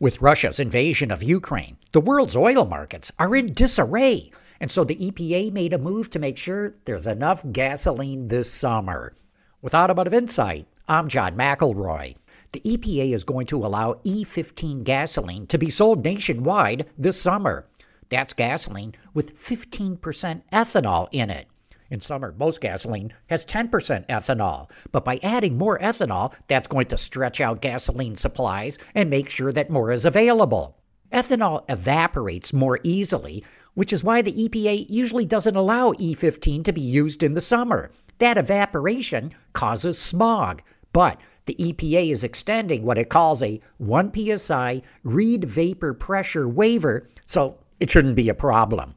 With Russia's invasion of Ukraine, the world's oil markets are in disarray, and so the EPA made a move to make sure there's enough gasoline this summer. With Automotive Insight, I'm John McElroy. The EPA is going to allow E15 gasoline to be sold nationwide this summer. That's gasoline with 15% ethanol in it. In summer, most gasoline has 10% ethanol, but by adding more ethanol, that's going to stretch out gasoline supplies and make sure that more is available. Ethanol evaporates more easily, which is why the EPA usually doesn't allow E15 to be used in the summer. That evaporation causes smog, but the EPA is extending what it calls a 1 psi Reid vapor pressure waiver, so it shouldn't be a problem.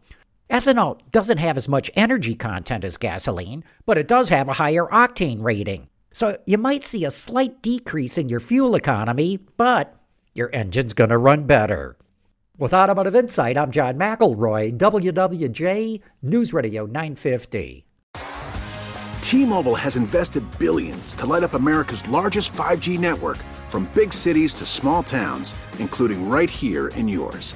Ethanol doesn't have as much energy content as gasoline, but it does have a higher octane rating. So you might see a slight decrease in your fuel economy, but your engine's going to run better. With Automotive Insight, I'm John McElroy, WWJ News Radio 950. T-Mobile has invested billions to light up America's largest 5G network from big cities to small towns, including right here in yours.